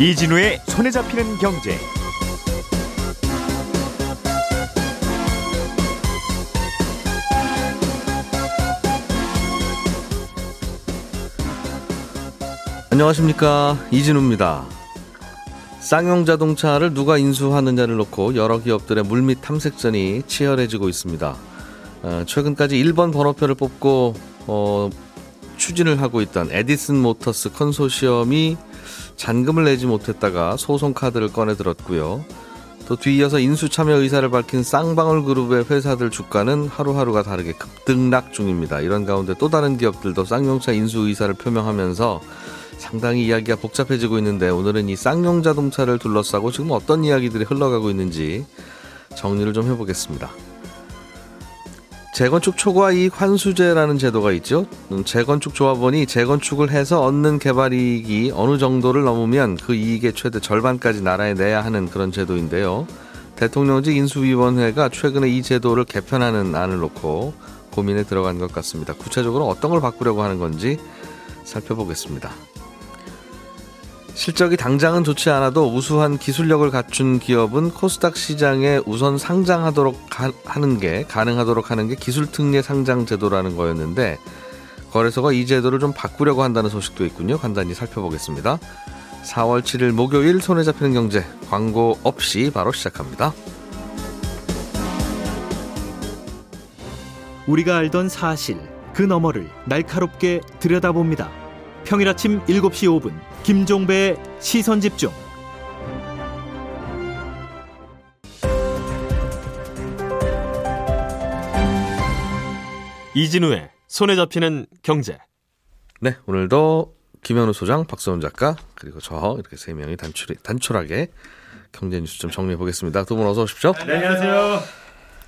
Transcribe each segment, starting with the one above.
이진우의 손에 잡히는 경제. 안녕하십니까 이진우입니다. 쌍용 자동차를 누가 인수하느냐를 놓고 여러 기업들의 물밑 탐색전이 치열해지고 있습니다. 어, 최근까지 1번 번호표를 뽑고 어, 추진을 하고 있던 에디슨 모터스 컨소시엄이 잔금을 내지 못했다가 소송 카드를 꺼내 들었고요. 또 뒤이어서 인수 참여 의사를 밝힌 쌍방울 그룹의 회사들 주가는 하루하루가 다르게 급등락 중입니다. 이런 가운데 또 다른 기업들도 쌍용차 인수 의사를 표명하면서 상당히 이야기가 복잡해지고 있는데 오늘은 이 쌍용 자동차를 둘러싸고 지금 어떤 이야기들이 흘러가고 있는지 정리를 좀 해보겠습니다. 재건축 초과 이익 환수제라는 제도가 있죠. 음, 재건축 조합원이 재건축을 해서 얻는 개발 이익이 어느 정도를 넘으면 그 이익의 최대 절반까지 나라에 내야 하는 그런 제도인데요. 대통령직 인수위원회가 최근에 이 제도를 개편하는 안을 놓고 고민에 들어간 것 같습니다. 구체적으로 어떤 걸 바꾸려고 하는 건지 살펴보겠습니다. 실적이 당장은 좋지 않아도 우수한 기술력을 갖춘 기업은 코스닥 시장에 우선 상장하도록 하는 게 가능하도록 하는 게 기술특례 상장 제도라는 거였는데 거래소가 이 제도를 좀 바꾸려고 한다는 소식도 있군요. 간단히 살펴보겠습니다. 4월 7일 목요일 손에 잡히는 경제 광고 없이 바로 시작합니다. 우리가 알던 사실 그 너머를 날카롭게 들여다봅니다. 평일 아침 7시 5분 김종배의 시선 집중. 이진우의 손에 잡히는 경제. 네, 오늘도 김현우 소장, 박서훈 작가 그리고 저 이렇게 세 명이 단출 단촐하게 경제 뉴스 좀 정리해 보겠습니다. 두 분 어서 오십시오. 네, 안녕하세요.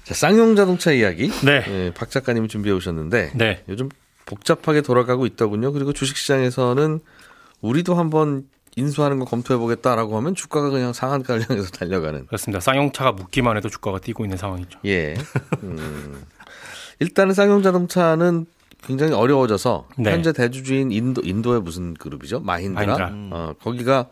자, 쌍용 자동차 이야기. 네. 예, 박 작가님 준비해 오셨는데 네. 요즘 복잡하게 돌아가고 있더군요. 그리고 주식 시장에서는 우리도 한번 인수하는 거 검토해 보겠다라고 하면 주가가 그냥 상한가를 향해서 달려가는. 그렇습니다. 쌍용차가 묻기만 해도 주가가 뛰고 있는 상황이죠. 예. 음. 일단은 쌍용 자동차는 굉장히 어려워져서 네. 현재 대주주인 인도 인도의 무슨 그룹이죠? 마힌드라. 마힌드라. 어, 거기가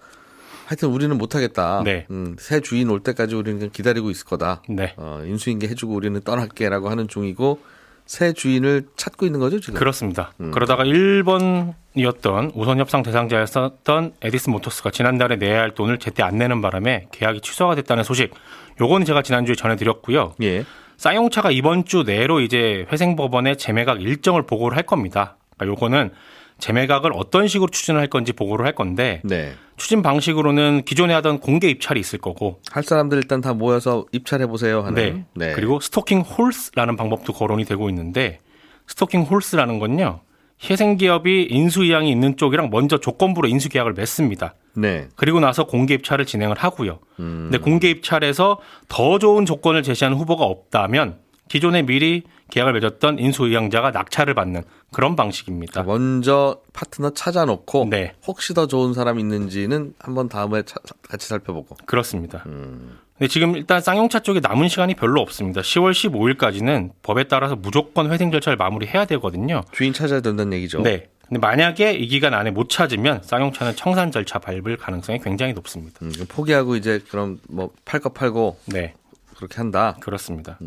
하여튼 우리는 못하겠다. 네. 음, 새 주인 올 때까지 우리는 기다리고 있을 거다. 네. 어, 인수인계 해주고 우리는 떠날게라고 하는 중이고 새 주인을 찾고 있는 거죠 지금. 그렇습니다. 음. 그러다가 1번이었던 우선 협상 대상자였었던 에디슨 모터스가 지난달에 내야 할 돈을 제때 안 내는 바람에 계약이 취소가 됐다는 소식. 요건 제가 지난주에 전해드렸고요. 예. 쌍용차가 이번 주 내로 이제 회생법원에 재매각 일정을 보고를 할 겁니다. 그러니까 요거는 재매각을 어떤 식으로 추진을 할 건지 보고를 할 건데 네. 추진 방식으로는 기존에 하던 공개 입찰이 있을 거고 할 사람들 일단 다 모여서 입찰해 보세요 하는. 네. 그리고 stalking horse라는 방법도 거론이 되고 있는데 stalking horse라는 건요. 회생 기업이 인수 의향이 있는 쪽이랑 먼저 조건부로 인수 계약을 맺습니다. 네. 그리고 나서 공개 입찰을 진행을 하고요. 음. 근데 공개 입찰에서 더 좋은 조건을 제시하는 후보가 없다면 기존에 미리 계약을 맺었던 인수의향자가 낙찰을 받는 그런 방식입니다. 먼저 파트너 찾아놓고 네. 혹시 더 좋은 사람 있는지는 한번 다음에 차- 같이 살펴보고. 그렇습니다. 음. 근데 지금 일단 쌍용차 쪽에 남은 시간이 별로 없습니다. 10월 15일까지는 법에 따라서 무조건 회생 절차를 마무리해야 되거든요. 주인 찾아야 된다는 얘기죠. 네. 근데 만약에 이 기간 안에 못 찾으면 쌍용차는 청산 절차 밟을 가능성이 굉장히 높습니다. 음, 포기하고 이제 그럼 뭐 팔 거 팔고 네, 그렇게 한다. 그렇습니다.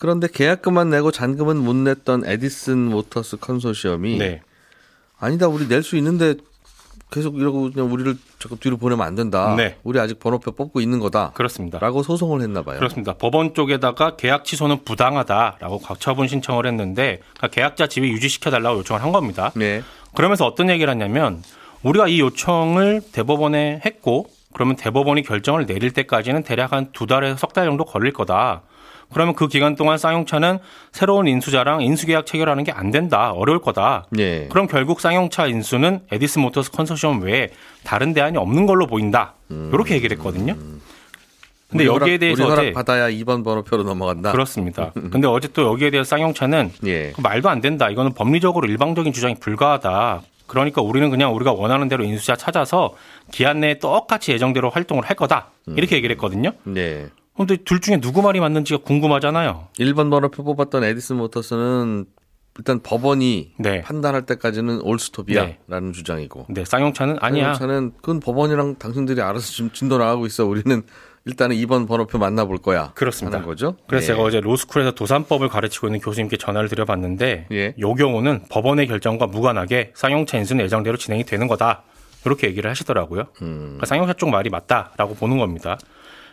그런데 계약금만 내고 잔금은 못 냈던 에디슨 모터스 컨소시엄이 네, 아니다 우리 낼 수 있는데 계속 이러고 그냥 우리를 자꾸 뒤로 보내면 안 된다. 네. 우리 아직 번호표 뽑고 있는 거다. 그렇습니다. 라고 소송을 했나 봐요. 그렇습니다. 법원 쪽에다가 계약 취소는 부당하다라고 가처분 신청을 했는데 그러니까 계약자 지위 유지시켜 달라고 요청을 한 겁니다. 네. 그러면서 어떤 얘기를 했냐면 우리가 이 요청을 대법원에 했고 그러면 대법원이 결정을 내릴 때까지는 대략 한 두 달에서 석 달 정도 걸릴 거다. 그러면 그 기간 동안 쌍용차는 새로운 인수자랑 인수계약 체결하는 게 안 된다. 어려울 거다. 네. 그럼 결국 쌍용차 인수는 에디슨 모터스 컨소시엄 외에 다른 대안이 없는 걸로 보인다. 이렇게 얘기를 했거든요. 근데 우리 여기에 대해서 어제 받아야 2번 번호표로 넘어간다. 그렇습니다. 근데 어제 또 여기에 대해서 쌍용차는 예. 그 말도 안 된다. 이거는 법리적으로 일방적인 주장이 불가하다. 그러니까 우리는 그냥 우리가 원하는 대로 인수자 찾아서 기한 내에 똑같이 예정대로 활동을 할 거다. 이렇게 얘기를 했거든요. 네. 근데 둘 중에 누구 말이 맞는지가 궁금하잖아요. 1번 번호표 뽑았던 에디슨 모터스는 일단 법원이 네. 판단할 때까지는 올스톱이야라는 주장이고. 네, 쌍용차는 아니야. 차는 그건 법원이랑 당신들이 알아서 지금 진도 나가고 있어. 우리는 일단은 2번 번호표 만나볼 거야. 그렇습니다. 하는 거죠. 그래서 예. 제가 어제 로스쿨에서 도산법을 가르치고 있는 교수님께 전화를 드려봤는데 예. 이 경우는 법원의 결정과 무관하게 쌍용차 인수는 예정대로 진행이 되는 거다. 이렇게 얘기를 하시더라고요. 음. 그러니까 쌍용차 쪽 말이 맞다라고 보는 겁니다.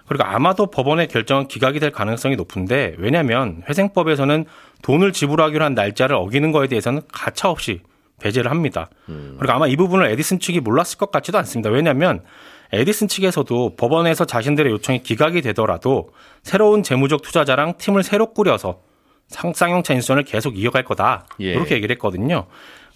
그리고 아마도 법원의 결정은 기각이 될 가능성이 높은데 왜냐하면 회생법에서는 돈을 지불하기로 한 날짜를 어기는 거에 대해서는 가차없이 배제를 합니다. 그리고 아마 이 부분을 에디슨 측이 몰랐을 것 같지도 않습니다. 왜냐하면 에디슨 측에서도 법원에서 자신들의 요청이 기각이 되더라도 새로운 재무적 투자자랑 팀을 새로 꾸려서 상- 쌍용차 인수전을 계속 이어갈 거다. 예. 이렇게 얘기를 했거든요.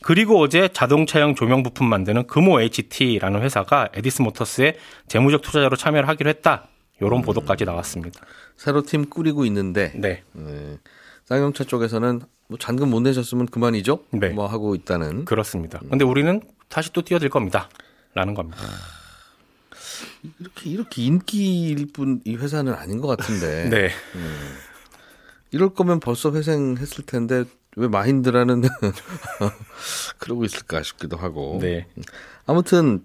그리고 어제 자동차용 조명 부품 만드는 금호 HT라는 회사가 에디슨 모터스의 재무적 투자자로 참여를 하기로 했다. 이런 보도까지 나왔습니다. 새로 팀 꾸리고 있는데 네. 네. 쌍용차 쪽에서는 뭐 잔금 못 내셨으면 그만이죠. 네. 뭐 하고 있다는. 그렇습니다. 근데 우리는 다시 또 뛰어들 겁니다. 라는 겁니다. 이렇게 이렇게 인기일 뿐 이 회사는 아닌 것 같은데. 네. 이럴 거면 벌써 회생했을 텐데 왜 마힌드라는 그러고 있을까 싶기도 하고. 네. 아무튼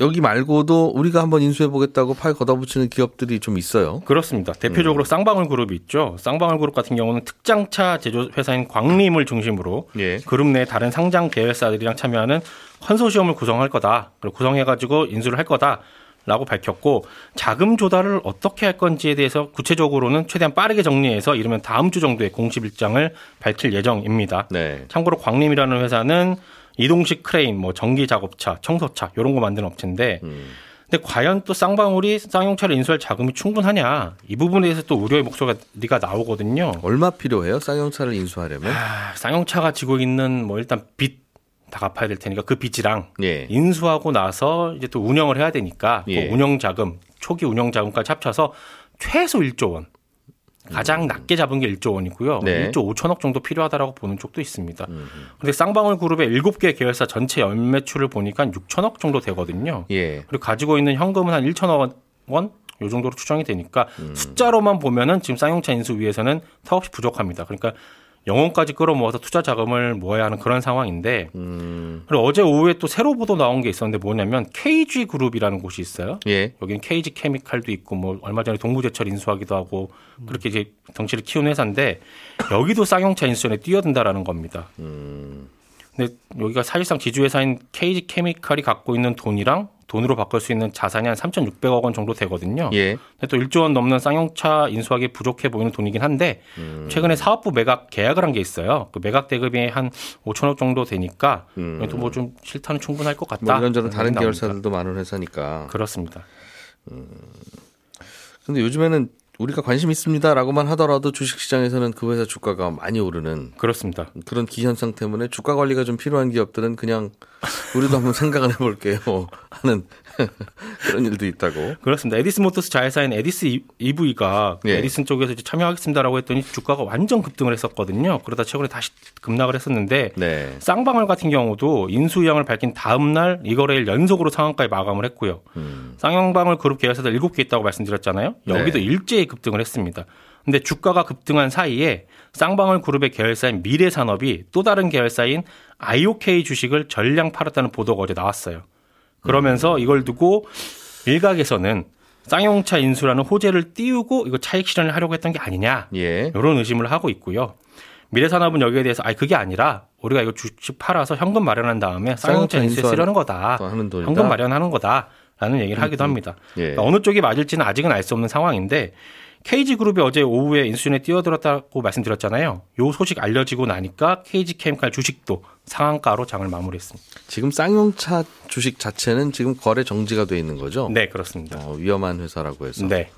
여기 말고도 우리가 한번 인수해 보겠다고 팔 걷어붙이는 기업들이 좀 있어요. 그렇습니다. 대표적으로 쌍방울 그룹이 있죠. 쌍방울 그룹 같은 경우는 특장차 제조 회사인 광림을 중심으로 예. 그룹 내 다른 상장 계열사들이랑 참여하는 컨소시엄을 구성할 거다. 그리고 구성해 가지고 인수를 할 거다. 라고 밝혔고 자금 조달을 어떻게 할 건지에 대해서 구체적으로는 최대한 빠르게 정리해서 이르면 다음 주 정도에 공식 일정을 밝힐 예정입니다. 네. 참고로 광림이라는 회사는 이동식 크레인, 뭐 전기 작업차, 청소차 이런 거 만드는 업체인데, 근데 과연 또 쌍방울이 쌍용차를 인수할 자금이 충분하냐 이 부분에 대해서 또 우려의 목소리가 나오거든요. 얼마 필요해요? 쌍용차를 인수하려면? 아, 쌍용차가 지고 있는 뭐 일단 빚 다 갚아야 될 테니까 그 빚이랑 예. 인수하고 나서 이제 또 운영을 해야 되니까 예. 그 운영 자금 초기 운영 자금까지 합쳐서 최소 1조 원. 가장 낮게 잡은 게 1조 원이고요. 음. 네. 음. 1조 5천억 정도 필요하다라고 보는 쪽도 있습니다. 근데 쌍방울 그룹의 7개 계열사 전체 연매출을 보니까 6천억 정도 되거든요. 예. 그리고 가지고 있는 현금은 한 1천억 원? 요 정도로 추정이 되니까 음. 숫자로만 보면은 지금 쌍용차 인수 위해서는 턱없이 부족합니다. 그러니까 영혼까지 끌어모아서 투자 자금을 모아야 하는 그런 상황인데 음. 그리고 어제 오후에 또 새로 보도 나온 게 있었는데 뭐냐면 KG 그룹이라는 곳이 있어요. 예. 여기는 KG 케미칼도 있고 뭐 얼마 전에 동부제철 인수하기도 하고 그렇게 이제 덩치를 키운 회사인데 여기도 쌍용차 인수전에 뛰어든다라는 겁니다. 근데 여기가 사실상 지주회사인 KG 케미칼이 갖고 있는 돈이랑 돈으로 바꿀 수 있는 자산이 한 3,600억 원 정도 되거든요. 예. 근데 또 1조 원 넘는 쌍용차 인수하기 부족해 보이는 돈이긴 한데 최근에 사업부 매각 계약을 한 게 있어요. 그 매각 대금이 한 5천억 정도 되니까 또뭐좀 실탄은 충분할 것 같다. 뭐 이런저런 다른 나옵니다. 계열사들도 많은 회사니까. 그렇습니다. 근데 요즘에는 우리가 관심 있습니다라고만 하더라도 주식시장에서는 그 회사 주가가 많이 오르는 그렇습니다. 그런 기현상 때문에 주가 관리가 좀 필요한 기업들은 그냥 우리도 한번 생각을 해볼게요 하는 그런 일도 있다고. 그렇습니다. 에디슨 모터스 자회사인 에디슨 EV가 예. 에디슨 쪽에서 이제 참여하겠습니다라고 했더니 주가가 완전 급등을 했었거든요. 그러다 최근에 다시 급락을 했었는데 네. 쌍방울 같은 경우도 인수 의향을 밝힌 다음 날 이 거래일 연속으로 상한가에 마감을 했고요. 쌍용방울 그룹 계열사들 7개 있다고 말씀드렸잖아요. 여기도 네. 일제 히 급등을 했습니다. 근데 주가가 급등한 사이에 쌍방울 그룹의 계열사인 미래산업이 또 다른 계열사인 IOK 주식을 전량 팔았다는 보도가 어제 나왔어요. 그러면서 이걸 두고 일각에서는 쌍용차 인수라는 호재를 띄우고 이거 차익 실현을 하려고 했던 게 아니냐 예. 이런 의심을 하고 있고요. 미래산업은 여기에 대해서 아니 그게 아니라 우리가 이거 주식 팔아서 현금 마련한 다음에 쌍용차 인수에 쓰려는 거다. 현금 마련하는 거다 라는 얘기를 하기도 합니다. 예. 그러니까 어느 쪽이 맞을지는 아직은 알 수 없는 상황인데 KG그룹이 어제 오후에 인수인에 뛰어들었다고 말씀드렸잖아요. 요 소식 알려지고 나니까 KG케미칼 주식도 상한가로 장을 마무리했습니다. 지금 쌍용차 주식 자체는 지금 거래 정지가 돼 있는 거죠. 네, 그렇습니다. 어, 위험한 회사라고 해서. 네.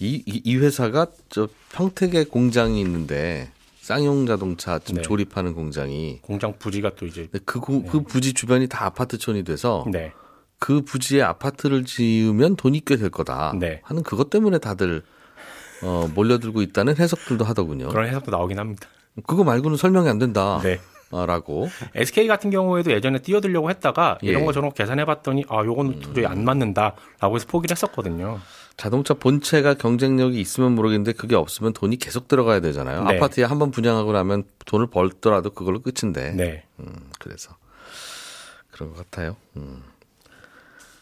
이, 이, 이 회사가 저 평택에 공장이 있는데 쌍용 자동차 네. 조립하는 공장이 공장 부지가 또 이제 그, 고- 그 부지 주변이 다 아파트촌이 돼서 네. 그 부지에 아파트를 지으면 돈이 꽤 될 거다 네. 하는 그것 때문에 다들 어, 몰려들고 있다는 해석들도 하더군요. 그런 해석도 나오긴 합니다. 그거 말고는 설명이 안 된다. 네. 아, 라고. SK 같은 경우에도 예전에 뛰어들려고 했다가 이런 예. 거 저런 거 계산해 봤더니 아, 요건 도저히 안 맞는다라고 해서 포기를 했었거든요. 자동차 본체가 경쟁력이 있으면 모르겠는데 그게 없으면 돈이 계속 들어가야 되잖아요. 네. 아파트에 한 번 분양하고 나면 돈을 벌더라도 그걸로 끝인데. 네. 음, 그래서 그런 것 같아요. 음.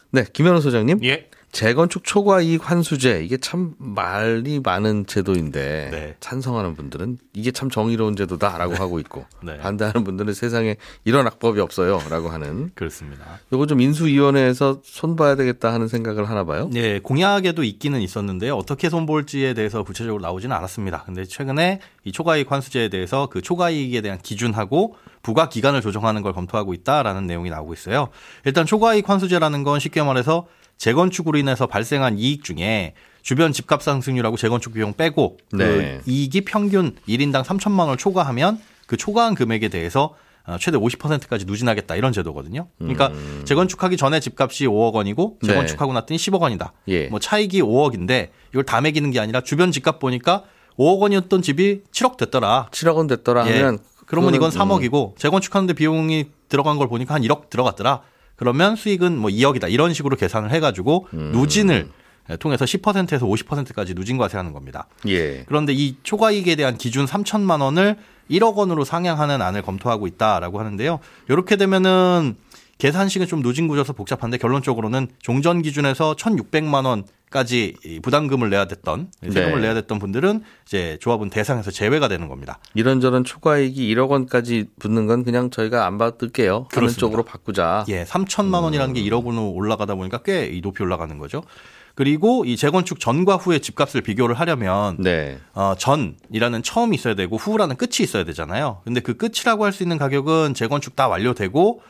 네, 김현우 소장님. 예. 재건축 초과 이익 환수제 이게 참 말이 많은 제도인데 네. 찬성하는 분들은 이게 참 정의로운 제도다라고 하고 있고 네. 반대하는 분들은 세상에 이런 악법이 없어요라고 하는 그렇습니다. 요거 좀 인수위원회에서 손봐야 되겠다 하는 생각을 하나 봐요. 예, 공약에도 있기는 있었는데요. 어떻게 손볼지에 대해서 구체적으로 나오지는 않았습니다. 근데 최근에 이 초과 이익 환수제에 대해서 그 초과 이익에 대한 기준하고 부과 기간을 조정하는 걸 검토하고 있다라는 내용이 나오고 있어요. 일단 초과 이익 환수제라는 건 쉽게 말해서 재건축으로 인해서 발생한 이익 중에 주변 집값 상승률하고 재건축 비용 빼고 그 네. 이익이 평균 1인당 3천만 원을 초과하면 그 초과한 금액에 대해서 어, 최대 50%까지 누진하겠다 이런 제도거든요. 그러니까 재건축하기 전에 집값이 5억 원이고 네. 재건축하고 났더니 10억 원이다. 예. 뭐 차익이 5억인데 이걸 다 매기는 게 아니라 주변 집값 보니까 5억 원이었던 집이 7억 됐더라. 7억 원 됐더라 예. 하면 그러면 이건 그거는, 음. 3억이고 재건축하는데 비용이 들어간 걸 보니까 한 1억 들어갔더라. 그러면 수익은 뭐 2억이다. 이런 식으로 계산을 해가지고 음. 누진을 통해서 10%에서 50%까지 누진 과세하는 겁니다. 예. 그런데 이 초과이익에 대한 기준 3천만 원을 1억 원으로 상향하는 안을 검토하고 있다라고 하는데요. 이렇게 되면은 계산식은 좀 누진 구조서 복잡한데 결론적으로는 종전 기준에서 1,600만 원 까지 이 부담금을 내야 됐던 세금을 네. 내야 됐던 분들은 이제 조합은 대상에서 제외가 되는 겁니다. 이런저런 초과이익이 1억 원까지 붙는 건 그냥 저희가 안 받을게요. 그렇습니다. 쪽으로 바꾸자. 예, 3천만 원이라는 게 1억 원으로 올라가다 보니까 꽤이 높이 올라가는 거죠. 그리고 이 재건축 전과 후의 집값을 비교를 하려면 네. 어, 전이라는 처음이 있어야 되고 후라는 끝이 있어야 되잖아요. 근데 그 끝이라고 할 수 있는 가격은 재건축 다 완료되고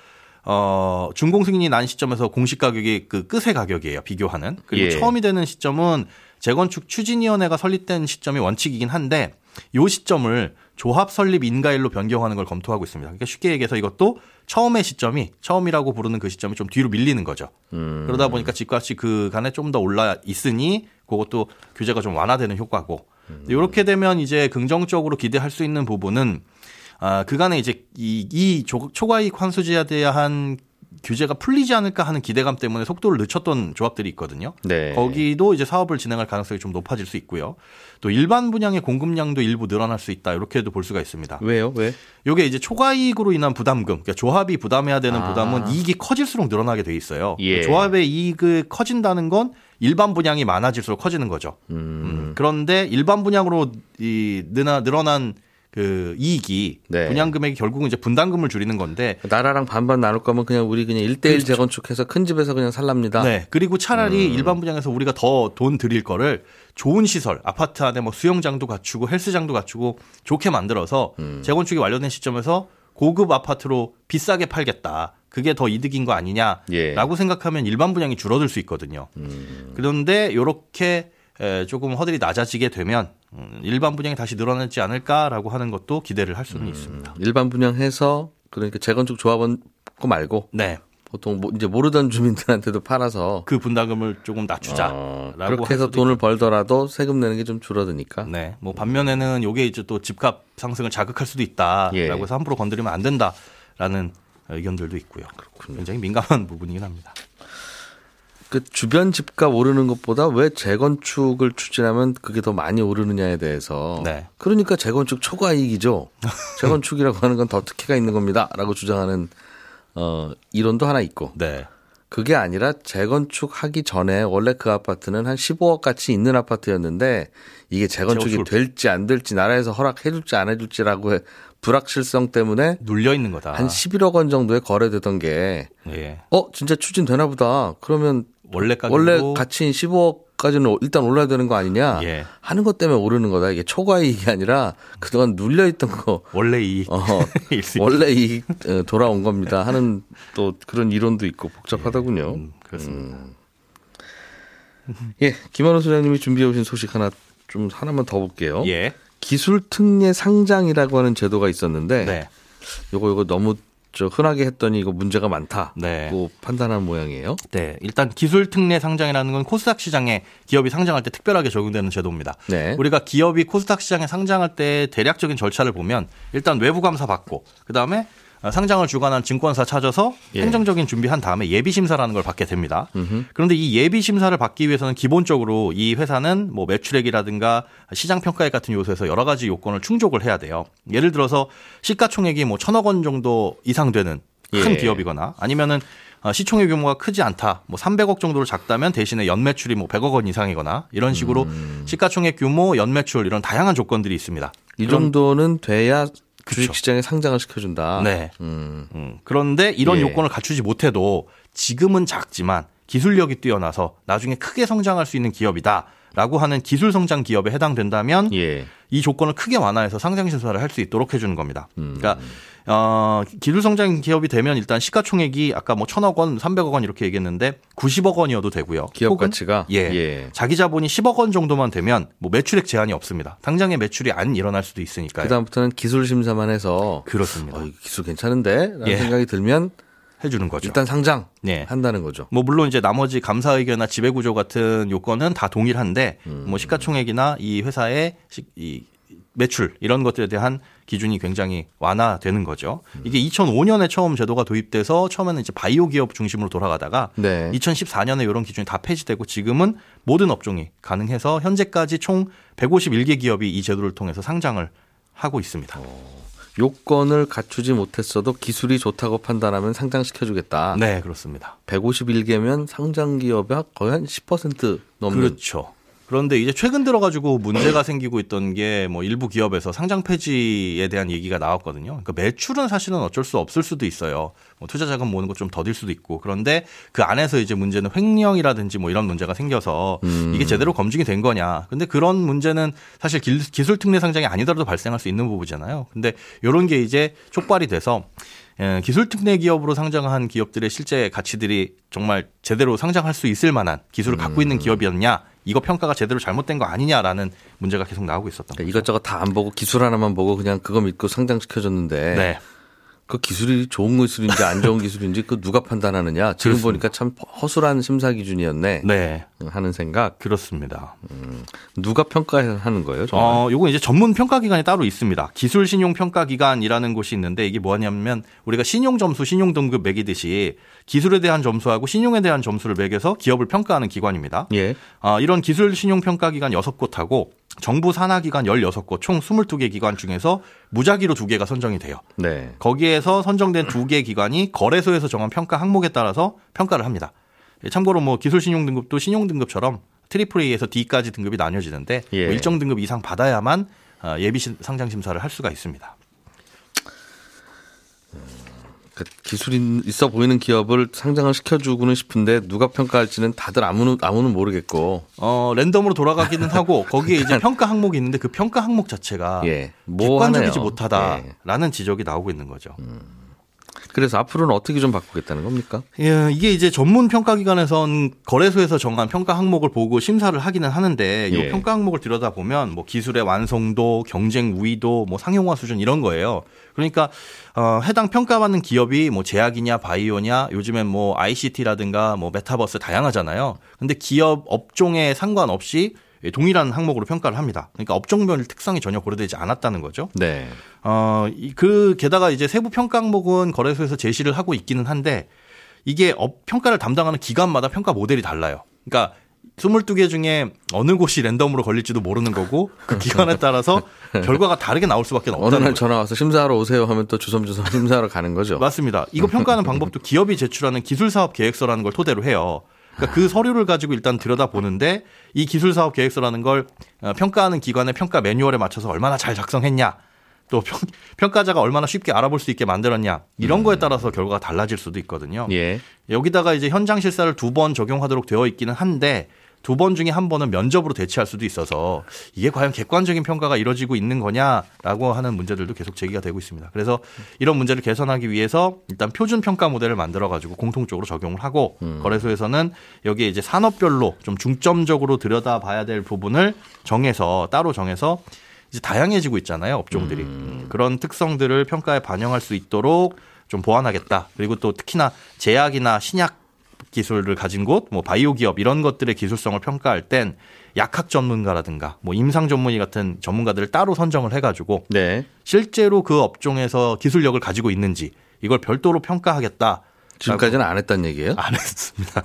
어, 준공 승인이 난 시점에서 공시 가격이 그 끝의 가격이에요. 비교하는. 그리고 예. 처음이 되는 시점은 재건축 추진위원회가 설립된 시점이 원칙이긴 한데 요 시점을 조합 설립 인가일로 변경하는 걸 검토하고 있습니다. 그러니까 쉽게 얘기해서 이것도 처음의 시점이 처음이라고 부르는 그 시점이 좀 뒤로 밀리는 거죠. 그러다 보니까 집값이 그간에 좀 더 올라 있으니 그것도 규제가 좀 완화되는 효과고 이렇게 되면 이제 긍정적으로 기대할 수 있는 부분은 아, 그간에 이제 이, 이 조- 초과이익 환수제에 대한 규제가 풀리지 않을까 하는 기대감 때문에 속도를 늦췄던 조합들이 있거든요. 네. 거기도 이제 사업을 진행할 가능성이 좀 높아질 수 있고요. 또 일반 분양의 공급량도 일부 늘어날 수 있다. 이렇게도 볼 수가 있습니다. 왜요? 왜? 요게 이제 초과이익으로 인한 부담금, 그러니까 조합이 부담해야 되는 아. 부담은 이익이 커질수록 늘어나게 돼 있어요. 예. 조합의 이익이 커진다는 건 일반 분양이 많아질수록 커지는 거죠. 음, 그런데 일반 분양으로 이 늘어 늘어난 그 이익이 네. 분양 금액이 결국은 이제 분담금을 줄이는 건데 나라랑 반반 나눌 거면 그냥 우리 그냥 1대1 재건축해서 큰 집에서 그냥 살랍니다. 네. 그리고 차라리 일반 분양에서 우리가 더돈 들일 거를 좋은 시설, 아파트 안에 뭐 수영장도 갖추고 헬스장도 갖추고 좋게 만들어서 재건축이 완료된 시점에서 고급 아파트로 비싸게 팔겠다. 그게 더 이득인 거 아니냐라고 예. 생각하면 일반 분양이 줄어들 수 있거든요. 그런데 이렇게 조금 허들이 낮아지게 되면 음, 일반 분양이 다시 늘어나지 않을까라고 하는 것도 기대를 할 수는 있습니다. 일반 분양해서 그러니까 재건축 조합원 거 말고 네. 보통 뭐 이제 모르던 주민들한테도 팔아서 그 분담금을 조금 낮추자라고 어, 할 그렇게 해서 돈을 벌더라도 세금 내는 게 좀 줄어드니까. 네. 뭐 반면에는 요게 이제 또 집값 상승을 자극할 수도 있다라고 예. 해서 함부로 건드리면 안 된다라는 의견들도 있고요. 굉장히 민감한 부분이긴 합니다. 그 주변 집값 오르는 것보다 왜 재건축을 추진하면 그게 더 많이 오르느냐에 대해서 네. 그러니까 재건축 초과 이익이죠. 재건축이라고 하는 건 더 특혜가 있는 겁니다라고 주장하는 어 이론도 하나 있고 네. 그게 아니라 재건축하기 전에 원래 그 아파트는 한 15억 가치 있는 아파트였는데 이게 재건축이 재건축을- 될지 안 될지 나라에서 허락해 줄지 안 해 줄지라고 해 불확실성 때문에 눌려 있는 거다. 한 11억 원 정도에 거래되던 게 예. 어, 진짜 추진되나 보다. 그러면 원래 가격으로 원래 가치인 15억까지는 일단 올라야 되는 거 아니냐 예. 하는 것 때문에 오르는 거다. 이게 초과 이익이 아니라 그동안 눌려 있던 거 원래 이익 어, 원래 이익 어, 돌아온 겁니다. 하는 또 그런 이론도 있고 복잡하더군요. 음, 그렇습니다. 예, 김한호 소장님이 준비해 오신 소식 하나 좀 하나만 더 볼게요. 예. 기술 특례 상장이라고 하는 제도가 있었는데 네. 요거 요거 너무 저 흔하게 했더니 이거 문제가 많다고 네. 판단한 모양이에요. 네. 일단 기술 특례 상장이라는 건 코스닥 시장에 기업이 상장할 때 특별하게 적용되는 제도입니다. 네. 우리가 기업이 코스닥 시장에 상장할 때 대략적인 절차를 보면 일단 외부 감사 받고 그 다음에 어, 상장을 주관한 증권사 찾아서 예. 행정적인 준비한 다음에 예비 심사라는 걸 받게 됩니다. 그런데 이 예비 심사를 받기 위해서는 기본적으로 이 회사는 뭐 매출액이라든가 시장 평가액 같은 요소에서 여러 가지 요건을 충족을 해야 돼요. 예를 들어서 시가총액이 뭐 천억 원 정도 이상 되는 큰 예. 기업이거나 아니면은 어, 시총의 규모가 크지 않다. 뭐 300억 정도로 작다면 대신에 연매출이 뭐 100억 원 이상이거나 이런 식으로 음. 시가총액 규모, 연매출 이런 다양한 조건들이 있습니다. 이 정도는 돼야. 주식시장에 상장을 시켜준다. 네. 음. 음, 그런데 이런 예. 요건을 갖추지 못해도 지금은 작지만 기술력이 뛰어나서 나중에 크게 성장할 수 있는 기업이다라고 하는 기술 성장 기업에 해당된다면 예. 이 조건을 크게 완화해서 상장 심사를 할수 있도록 해주는 겁니다. 음. 그러니까 어, 기술 성장 기업이 되면 일단 시가총액이 아까 뭐 천억 원, 300억 원 이렇게 얘기했는데 90억 원이어도 되고요. 기업 혹은 가치가 예. 예. 자기 자본이 10억 원 정도만 되면 뭐 매출액 제한이 없습니다. 당장의 매출이 안 일어날 수도 있으니까요. 그다음부터는 기술 심사만 해서 그렇습니다. 어, 이 기술 괜찮은데라는 예. 생각이 들면 해주는 거죠. 일단 상장 네. 한다는 거죠. 뭐 물론 이제 나머지 감사 의견이나 지배 구조 같은 요건은 다 동일한데 뭐 시가총액이나 이 회사의 시- 이 매출 이런 것들에 대한 기준이 굉장히 완화되는 거죠. 이게 2005년에 처음 제도가 도입돼서 처음에는 이제 바이오 기업 중심으로 돌아가다가 네. 2014년에 이런 기준이 다 폐지되고 지금은 모든 업종이 가능해서 현재까지 총 151개 기업이 이 제도를 통해서 상장을 하고 있습니다. 요건을 갖추지 못했어도 기술이 좋다고 판단하면 상장시켜주겠다. 네, 그렇습니다. 151개면 상장 기업의 거의 한 10% 넘는 그렇죠. 그런데 이제 최근 들어가지고 문제가 생기고 있던 게 뭐 일부 기업에서 상장 폐지에 대한 얘기가 나왔거든요. 그러니까 매출은 사실은 어쩔 수 없을 수도 있어요. 뭐 투자 자금 모으는 거좀 더딜 수도 있고. 그런데 그 안에서 이제 문제는 횡령이라든지 뭐 이런 문제가 생겨서 이게 제대로 검증이 된 거냐. 근데 그런 문제는 사실 기- 기술 특례 상장이 아니더라도 발생할 수 있는 부분이잖아요. 근데 이런 게 이제 촉발이 돼서 예, 기술 특례 기업으로 상장한 기업들의 실제 가치들이 정말 제대로 상장할 수 있을 만한 기술을 갖고 있는 기업이었냐 이거 평가가 제대로 잘못된 거 아니냐라는 문제가 계속 나오고 있었던 그러니까 거죠. 이것저것 다 안 보고 기술 하나만 보고 그냥 그거 믿고 상장시켜줬는데 네. 그 기술이 좋은 기술인지 안 좋은 기술인지 그 누가 판단하느냐 지금 그렇습니다. 보니까 참 허술한 심사 기준이었네 네. 하는 생각 그렇습니다. 누가 평가하는 거예요 정말 어, 요거 이제 전문 평가 기관이 따로 있습니다. 기술 신용 평가 기관이라는 곳이 있는데 이게 뭐냐면 우리가 신용 점수, 신용 등급 매기듯이 기술에 대한 점수하고 신용에 대한 점수를 매겨서 기업을 평가하는 기관입니다. 예 아, 이런 기술 신용 평가 기관 6곳하고 정부 산하 기관 16곳 총 22개 기관 중에서 무작위로 2개가 선정이 돼요. 네. 거기에서 선정된 두 개 기관이 거래소에서 정한 평가 항목에 따라서 평가를 합니다. 예, 참고로 뭐 기술 신용 등급도 신용 등급처럼 트리플 A에서 D까지 등급이 나뉘어지는데 예. 뭐 일정 등급 이상 받아야만 어, 예비 신- 상장 심사를 할 수가 있습니다. 그 기술이 있어 보이는 기업을 상장을 시켜주고는 싶은데 누가 평가할지는 다들 아무는 아무는 모르겠고 어, 랜덤으로 돌아가기는 하고 거기에 이제 평가 항목이 있는데 그 평가 항목 자체가 예, 뭐 객관적이지 하네요. 예. 못하다라는 지적이 나오고 있는 거죠. 그래서 앞으로는 어떻게 좀 바꾸겠다는 겁니까? 예, 이게 이제 전문 평가 기관에선 거래소에서 정한 평가 항목을 보고 심사를 하기는 하는데 예. 이 평가 항목을 들여다 보면 뭐 기술의 완성도, 경쟁 우위도, 뭐 상용화 수준 이런 거예요. 그러니까 어 해당 평가받는 기업이 뭐 제약이냐 바이오냐 요즘엔 뭐 ICT라든가 뭐 메타버스 다양하잖아요. 근데 기업 업종에 상관없이 동일한 항목으로 평가를 합니다. 그러니까 업종별 특성이 전혀 고려되지 않았다는 거죠. 네. 어, 이- 그, 게다가 이제 세부 평가 항목은 거래소에서 제시를 하고 있기는 한데 이게 업, 평가를 담당하는 기관마다 평가 모델이 달라요. 그러니까 22개 중에 어느 곳이 랜덤으로 걸릴지도 모르는 거고 그 기관에 따라서 결과가 다르게 나올 수밖에 어느 없다는 날 거죠. 전화 와서 심사하러 오세요 하면 또 주섬주섬 심사하러 가는 거죠. 맞습니다. 이거 평가하는 방법도 기업이 제출하는 기술사업 계획서라는 걸 토대로 해요. 그러니까 그 서류를 가지고 일단 들여다 보는데 이 기술 사업 계획서라는 걸 어, 평가하는 기관의 평가 매뉴얼에 맞춰서 얼마나 잘 작성했냐, 또 평, 평가자가 얼마나 쉽게 알아볼 수 있게 만들었냐 이런 거에 따라서 결과가 달라질 수도 있거든요. 예. 여기다가 이제 현장 실사를 두 번 적용하도록 되어 있기는 한데 두 번 중에 한 번은 면접으로 대체할 수도 있어서 이게 과연 객관적인 평가가 이루어지고 있는 거냐라고 하는 문제들도 계속 제기가 되고 있습니다. 그래서 이런 문제를 개선하기 위해서 일단 표준 평가 모델을 만들어 가지고 공통적으로 적용을 하고 거래소에서는 여기에 이제 산업별로 좀 중점적으로 들여다 봐야 될 부분을 정해서 따로 정해서 이제 다양해지고 있잖아요 업종들이. 그런 특성들을 평가에 반영할 수 있도록 좀 보완하겠다. 그리고 또 특히나 제약이나 신약 기술을 가진 곳, 뭐 바이오 기업 이런 것들의 기술성을 평가할 땐 약학 전문가라든가 뭐 임상 전문의 같은 전문가들을 따로 선정을 해가지고 네. 실제로 그 업종에서 기술력을 가지고 있는지 이걸 별도로 평가하겠다. 지금까지는 안 했단 얘기예요? 안 했습니다.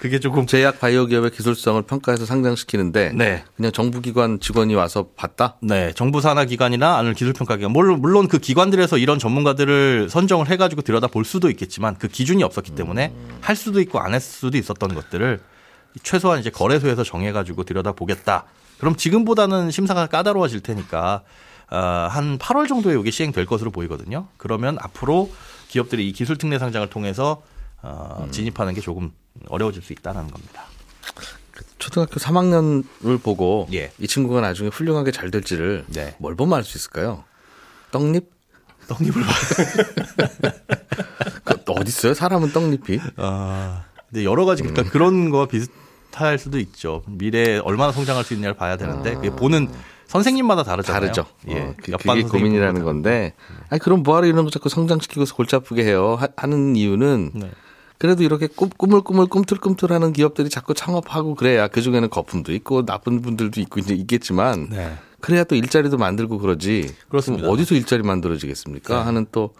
그게 조금 제약 바이오 기업의 기술성을 평가해서 상장시키는데 네. 그냥 정부 기관 직원이 와서 봤다? 네, 정부 산하 기관이나 아니면 기술 평가 기관 물론 물론 그 기관들에서 이런 전문가들을 선정을 해 가지고 들여다 볼 수도 있겠지만 그 기준이 없었기 때문에 할 수도 있고 안 했을 수도 있었던 것들을 최소한 이제 거래소에서 정해 가지고 들여다 보겠다. 그럼 지금보다는 심사가 까다로워질 테니까 어, 한 8월 정도에 이게 시행될 것으로 보이거든요. 그러면 앞으로 기업들이 이 기술 특례 상장을 통해서 어, 진입하는 게 조금 어려워질 수 있다는 겁니다. 초등학교 3학년을 보고 예. 이 친구가 나중에 훌륭하게 잘 될지를 네. 뭘 보면 알 수 있을까요? 떡잎? 떡잎을 그 어디 있어요? 사람은 떡잎이? 아, 근데 여러 가지 그러니까 그런 거와 비슷할 수도 있죠. 미래에 얼마나 성장할 수 있느냐를 봐야 되는데 그게 보는 선생님마다 다르잖아요. 다르죠. 예, 어, 그, 그게 고민이라는 건데. 아니 그럼 뭐하러 이런 거 자꾸 성장시키고서 골치 아프게 해요? 하, 하는 이유는 네. 그래도 이렇게 꿈, 꿈을 꿈을 꿈틀꿈틀 하는 기업들이 자꾸 창업하고 그래야 그 중에는 거품도 있고 나쁜 분들도 있고 이제 있겠지만 네. 그래야 또 일자리도 만들고 그러지. 그렇습니다. 어디서 일자리 만들어지겠습니까? 네. 하는 또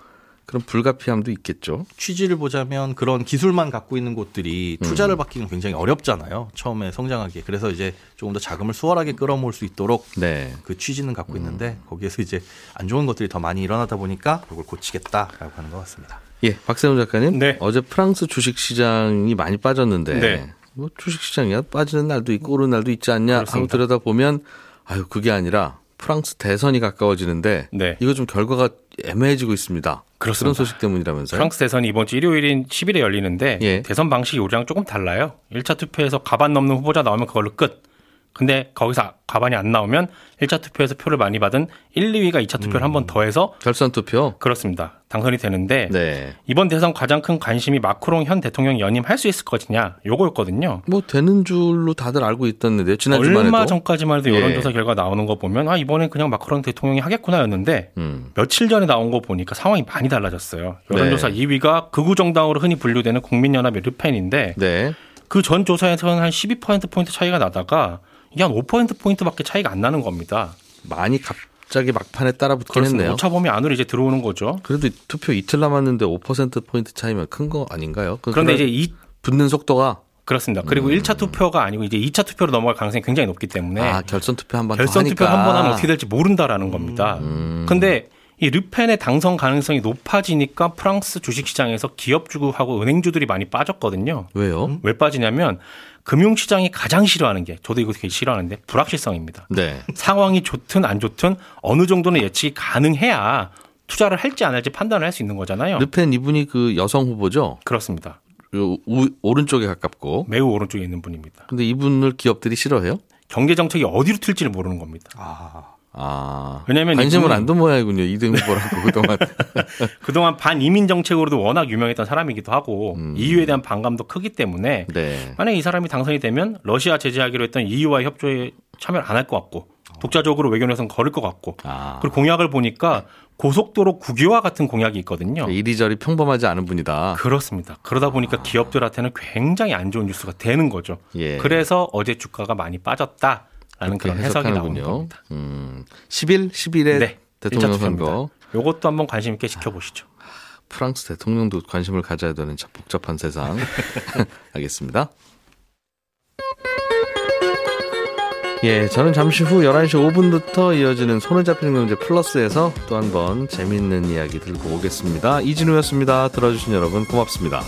그런 불가피함도 있겠죠. 취지를 보자면 그런 기술만 갖고 있는 곳들이 음. 투자를 받기는 굉장히 어렵잖아요. 처음에 성장하기에. 그래서 이제 조금 더 자금을 수월하게 끌어모을 수 있도록 네. 그 취지는 갖고 있는데 음. 거기에서 이제 안 좋은 것들이 더 많이 일어나다 보니까 그걸 고치겠다라고 하는 것 같습니다. 예, 박세훈 작가님. 네. 어제 프랑스 주식 시장이 많이 빠졌는데 네. 뭐 주식 시장이야 빠지는 날도 있고 오르는 날도 있지 않냐 하고 그렇습니다. 들여다 보면 아유 그게 아니라 프랑스 대선이 가까워지는데 네. 이거 좀 결과가 애매해지고 있습니다. 그런 그렇습니다. 소식 때문이라면서요? 프랑스 대선이 이번 주 일요일인 10일에 열리는데 예. 대선 방식이 우리랑 조금 달라요. 1차 투표에서 과반 넘는 후보자 나오면 그걸로 끝. 근데 거기서 과반이 안 나오면 1차 투표에서 표를 많이 받은 1, 2위가 2차 투표를 한번 더 해서 결선 투표. 그렇습니다. 당선이 되는데 네. 이번 대선 가장 큰 관심이 마크롱 현 대통령 연임할 수 있을 것이냐 요거였거든요. 뭐 되는 줄로 다들 알고 있던데요. 지난주만 얼마 해도. 전까지만 해도 예. 여론조사 결과 나오는 거 보면 아 이번엔 그냥 마크롱 대통령이 하겠구나였는데 음. 며칠 전에 나온 거 보니까 상황이 많이 달라졌어요. 여론조사 네. 2위가 극우 정당으로 흔히 분류되는 국민연합의 르펜인데 네. 그전 조사에서는 한 12% 포인트 차이가 나다가 이게 한 5% 포인트밖에 차이가 안 나는 겁니다. 많이 갑자기 막판에 따라붙긴. 했네요. 오차범위 안으로 이제 들어오는 거죠. 그래도 투표 이틀 남았는데 5% 포인트 차이면 큰 거 아닌가요? 그- 그런데 그런 이제 이 붙는 속도가 그렇습니다. 그리고 1차 투표가 아니고 이제 2차 투표로 넘어갈 가능성이 굉장히 높기 때문에 아 결선 투표 한 번. 결선. 투표 한 번 하면 어떻게 될지 모른다라는 겁니다. 음. 근데 이 르펜의 당선 가능성이 높아지니까 프랑스 주식시장에서 기업주하고 은행주들이 많이 빠졌거든요. 왜요? 왜 빠지냐면 금융시장이 가장 싫어하는 게 저도 이거 되게 싫어하는데 불확실성입니다. 네. 상황이 좋든 안 좋든 어느 정도는 예측이 가능해야 투자를 할지 안 할지 판단을 할 수 있는 거잖아요. 르펜 이분이 그 여성 후보죠. 그렇습니다. 요 우- 오른쪽에 가깝고. 매우 오른쪽에 있는 분입니다. 근데 이분을 기업들이 싫어해요? 경제 정책이 어디로 튈지를 모르는 겁니다. 아. 왜냐면 관심을 이분은- 안둔 모양이군요. 이등 후보라고 그동안. 그동안 반이민 정책으로도 워낙 유명했던 사람이기도 하고 EU에 대한 반감도 크기 때문에 네. 만약 에이 사람이 당선이 되면 러시아 제재하기로 했던 EU와의 협조에 참여를 안 할 것 같고 독자적으로 외교에선 걸을 것 같고 아. 그리고 공약을 보니까 고속도로 국유화 같은 공약이 있거든요. 이리저리 평범하지 않은 분이다. 그렇습니다. 그러다 보니까 기업들한테는 굉장히 안 좋은 뉴스가 되는 거죠. 예. 그래서 어제 주가가 많이 빠졌다 라는 그런 해석이 나오는 겁니다. 음. 10일, 11일에 네, 대통령 1차 투표입니다. 선거. 요것도 한번 관심 있게 지켜보시죠. 프랑스 대통령도 관심을 가져야 되는 참 복잡한 세상. 알겠습니다. 예, 저는 잠시 후 11시 5분부터 이어지는 손에 잡히는 경제 플러스에서 또 한 번 재미있는 이야기 들고 오겠습니다. 이진우였습니다. 들어주신 여러분 고맙습니다.